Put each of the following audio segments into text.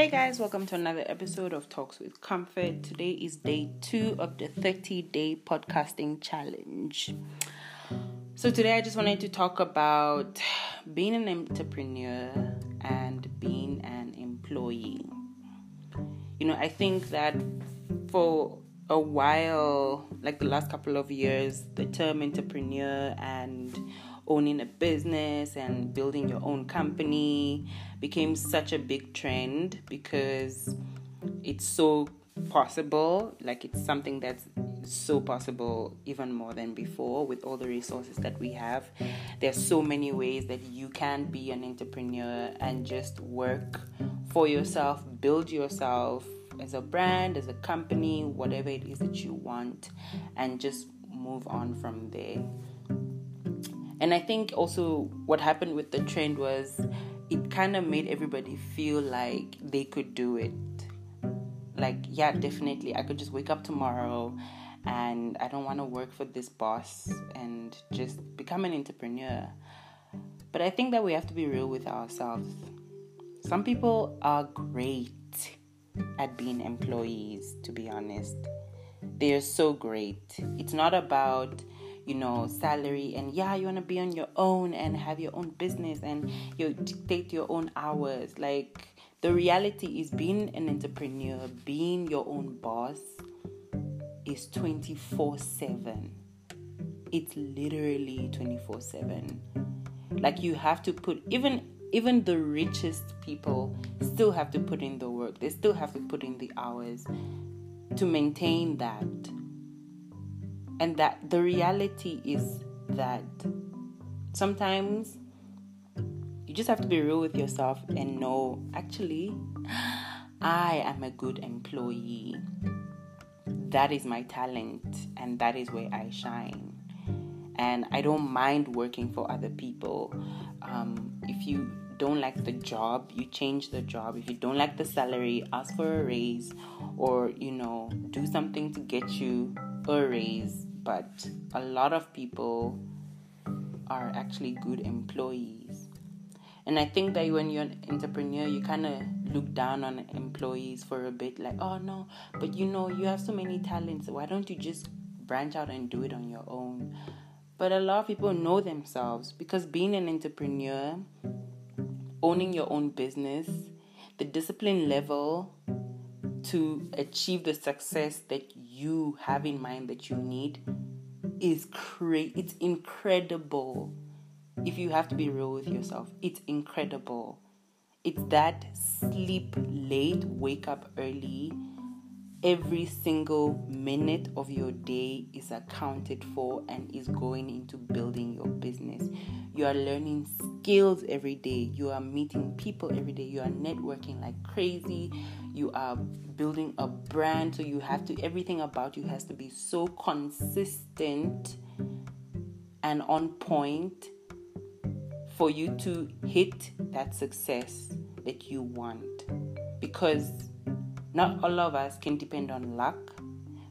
Hey guys, welcome to another episode of Talks with Comfort. Today is day two of the 30 day podcasting challenge. So, today I just wanted to talk about being an entrepreneur and being an employee. You know, I think that for a while, like the last couple of years, the term entrepreneur and owning a business and building your own company became such a big trend because it's so possible like it's something that's so possible even more than before with all the resources that we have. There's so many ways that you can be an entrepreneur and just work for yourself build yourself as a brand as a company whatever it is that you want and just move on from there and I think also what happened with the trend was it kind of made everybody feel like they could do it. Like, yeah, definitely, I could just wake up tomorrow and I don't want to work for this boss and just become an entrepreneur. But I think that we have to be real with ourselves. Some people are great at being employees, to be honest. They are so great. It's not about you know, salary and yeah, you want to be on your own and have your own business and you dictate your own hours. Like the reality is being an entrepreneur, being your own boss is 24/7. It's literally 24/7. Like you have to put even even the richest people still have to put in the work. They still have to put in the hours to maintain that and that the reality is that sometimes you just have to be real with yourself and know actually I am a good employee. That is my talent and that is where I shine. And I don't mind working for other people. Um, if you don't like the job, you change the job. If you don't like the salary, ask for a raise or, you know, do something to get you a raise but a lot of people are actually good employees. And I think that when you're an entrepreneur, you kind of look down on employees for a bit, like, oh no, but you know, you have so many talents. Why don't you just branch out and do it on your own? But a lot of people know themselves because being an entrepreneur, owning your own business, the discipline level to achieve the success that you have in mind that you need is cra- it's incredible. If you have to be real with yourself, it's incredible. It's that sleep late, wake up early. Every single minute of your day is accounted for and is going into building your business. You are learning skills every day. You are meeting people every day. You are networking like crazy. You are building a brand. So you have to, everything about you has to be so consistent and on point for you to hit that success that you want. Because not all of us can depend on luck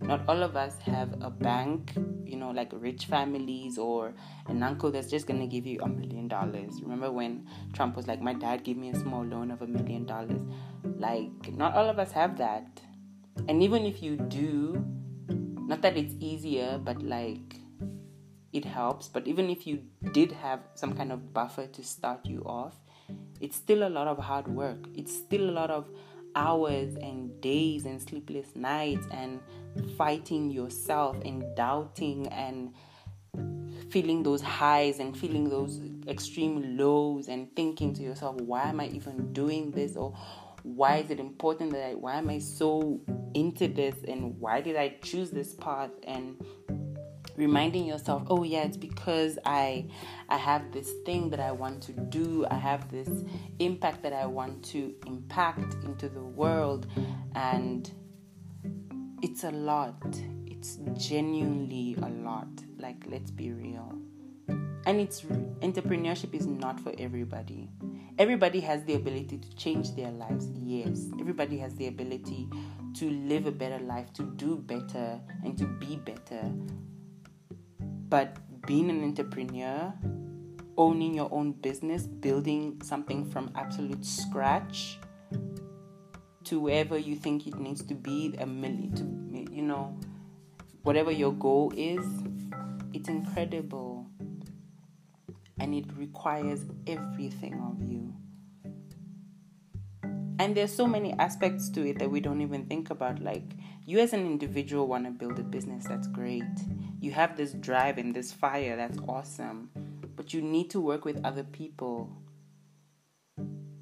not all of us have a bank, you know, like rich families or an uncle that's just going to give you a million dollars. Remember when Trump was like, My dad gave me a small loan of a million dollars? Like, not all of us have that. And even if you do, not that it's easier, but like it helps. But even if you did have some kind of buffer to start you off, it's still a lot of hard work. It's still a lot of hours and days and sleepless nights and fighting yourself and doubting and feeling those highs and feeling those extreme lows and thinking to yourself, why am I even doing this? Or why is it important that I, why am I so into this? And why did I choose this path? And reminding yourself oh yeah it's because i i have this thing that i want to do. I have this impact that i want to impact into the world. And it's a lot. It's genuinely a lot. Like let's be real. And it's entrepreneurship is not for everybody. Everybody has the ability to change their lives yes. Everybody has the ability to live a better life to do better and to be better but being an entrepreneur, owning your own business, building something from absolute scratch, to wherever you think it needs to be, a million, to, you know, whatever your goal is, it's incredible. And it requires everything of you. And there's so many aspects to it that we don't even think about. Like, you as an individual want to build a business, that's great. You have this drive and this fire, that's awesome. But you need to work with other people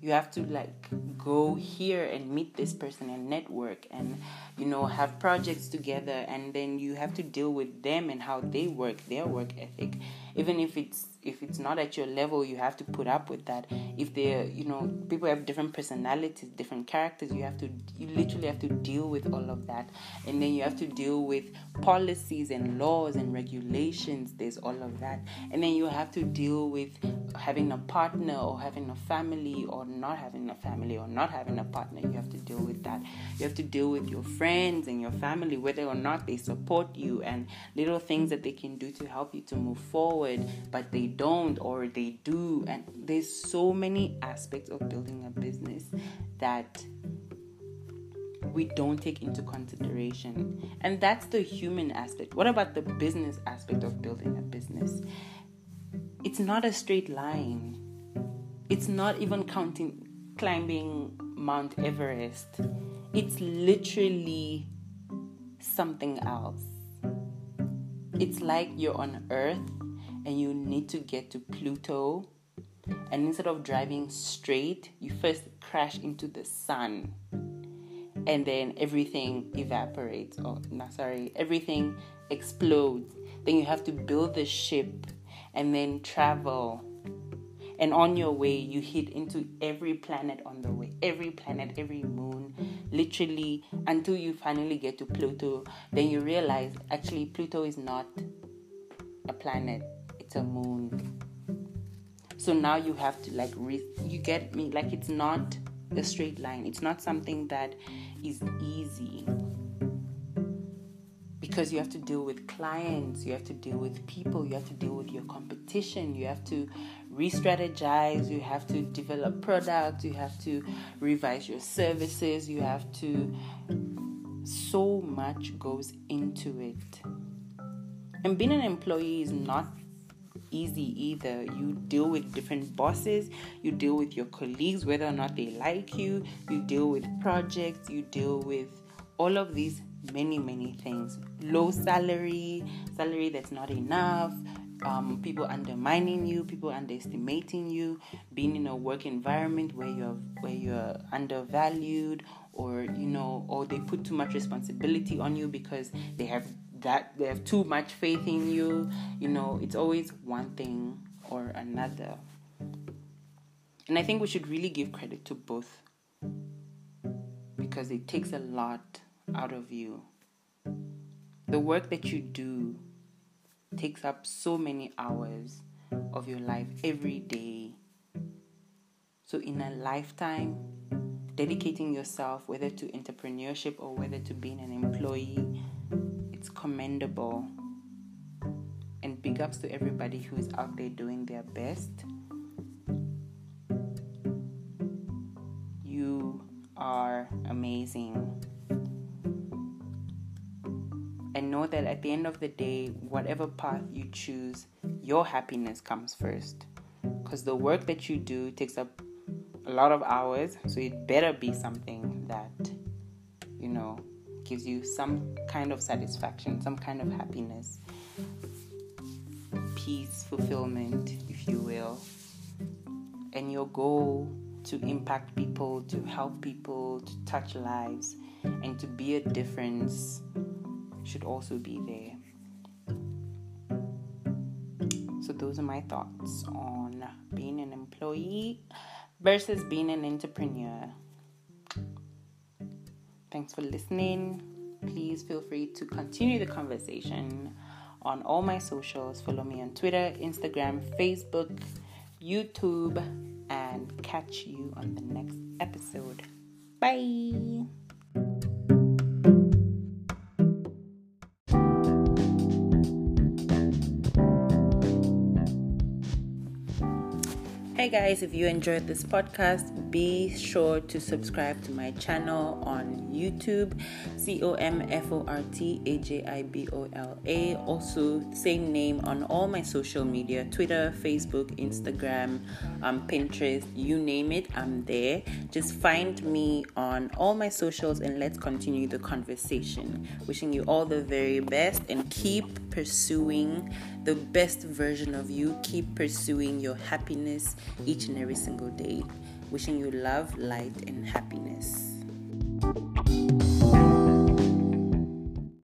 you have to like go here and meet this person and network and you know have projects together and then you have to deal with them and how they work their work ethic. Even if it's if it's not at your level you have to put up with that. If they're you know people have different personalities different characters you have to you literally have to deal with all of that. And then you have to deal with policies and laws and regulations. There's all of that. And then you have to deal with having a partner or having a family or not having a family or not having a partner you have to deal with that you have to deal with your friends and your family whether or not they support you and little things that they can do to help you to move forward but they don't or they do and there's so many aspects of building a business that we don't take into consideration. And that's the human aspect. What about the business aspect of building a business? It's not a straight line. It's not even counting climbing Mount Everest. It's literally something else. It's like you're on Earth and you need to get to Pluto. And instead of driving straight, you first crash into the sun. And then everything evaporates. Oh, no, sorry. Everything explodes. Then you have to build the ship and then travel. And on your way, you hit into every planet on the way, every planet, every moon, literally until you finally get to Pluto. Then you realize actually, Pluto is not a planet, it's a moon. So now you have to like re- you get me like it's not a straight line. It's not something that is easy. Because you have to deal with clients, you have to deal with people, you have to deal with your competition, you have to re strategize, you have to develop products, you have to revise your services, you have to. So much goes into it. And being an employee is not easy either. You deal with different bosses, you deal with your colleagues, whether or not they like you, you deal with projects, you deal with all of these many, many things. Low salary, salary that's not enough. Um, people undermining you, people underestimating you, being in a work environment where you're where you're undervalued, or you know, or they put too much responsibility on you because they have that they have too much faith in you. You know, it's always one thing or another. And I think we should really give credit to both because it takes a lot out of you. The work that you do takes up so many hours of your life every day. So, in a lifetime, dedicating yourself, whether to entrepreneurship or whether to being an employee, it's commendable. And big ups to everybody who's out there doing their best. You are amazing. Know that at the end of the day, whatever path you choose, your happiness comes first. Because the work that you do takes up a lot of hours, so it better be something that, you know, gives you some kind of satisfaction, some kind of happiness, peace, fulfillment, if you will. And your goal to impact people, to help people, to touch lives, and to be a difference should also be there. So, those are my thoughts on being an employee versus being an entrepreneur. Thanks for listening. Please feel free to continue the conversation on all my socials. Follow me on Twitter, Instagram, Facebook, YouTube, and catch you on the next episode. Bye. Hey guys, if you enjoyed this podcast, be sure to subscribe to my channel on YouTube, C O M F O R T A J I B O L A. Also, same name on all my social media Twitter, Facebook, Instagram, um, Pinterest, you name it, I'm there. Just find me on all my socials and let's continue the conversation. Wishing you all the very best and keep pursuing the best version of you. Keep pursuing your happiness each and every single day. Wishing you love, light, and happiness.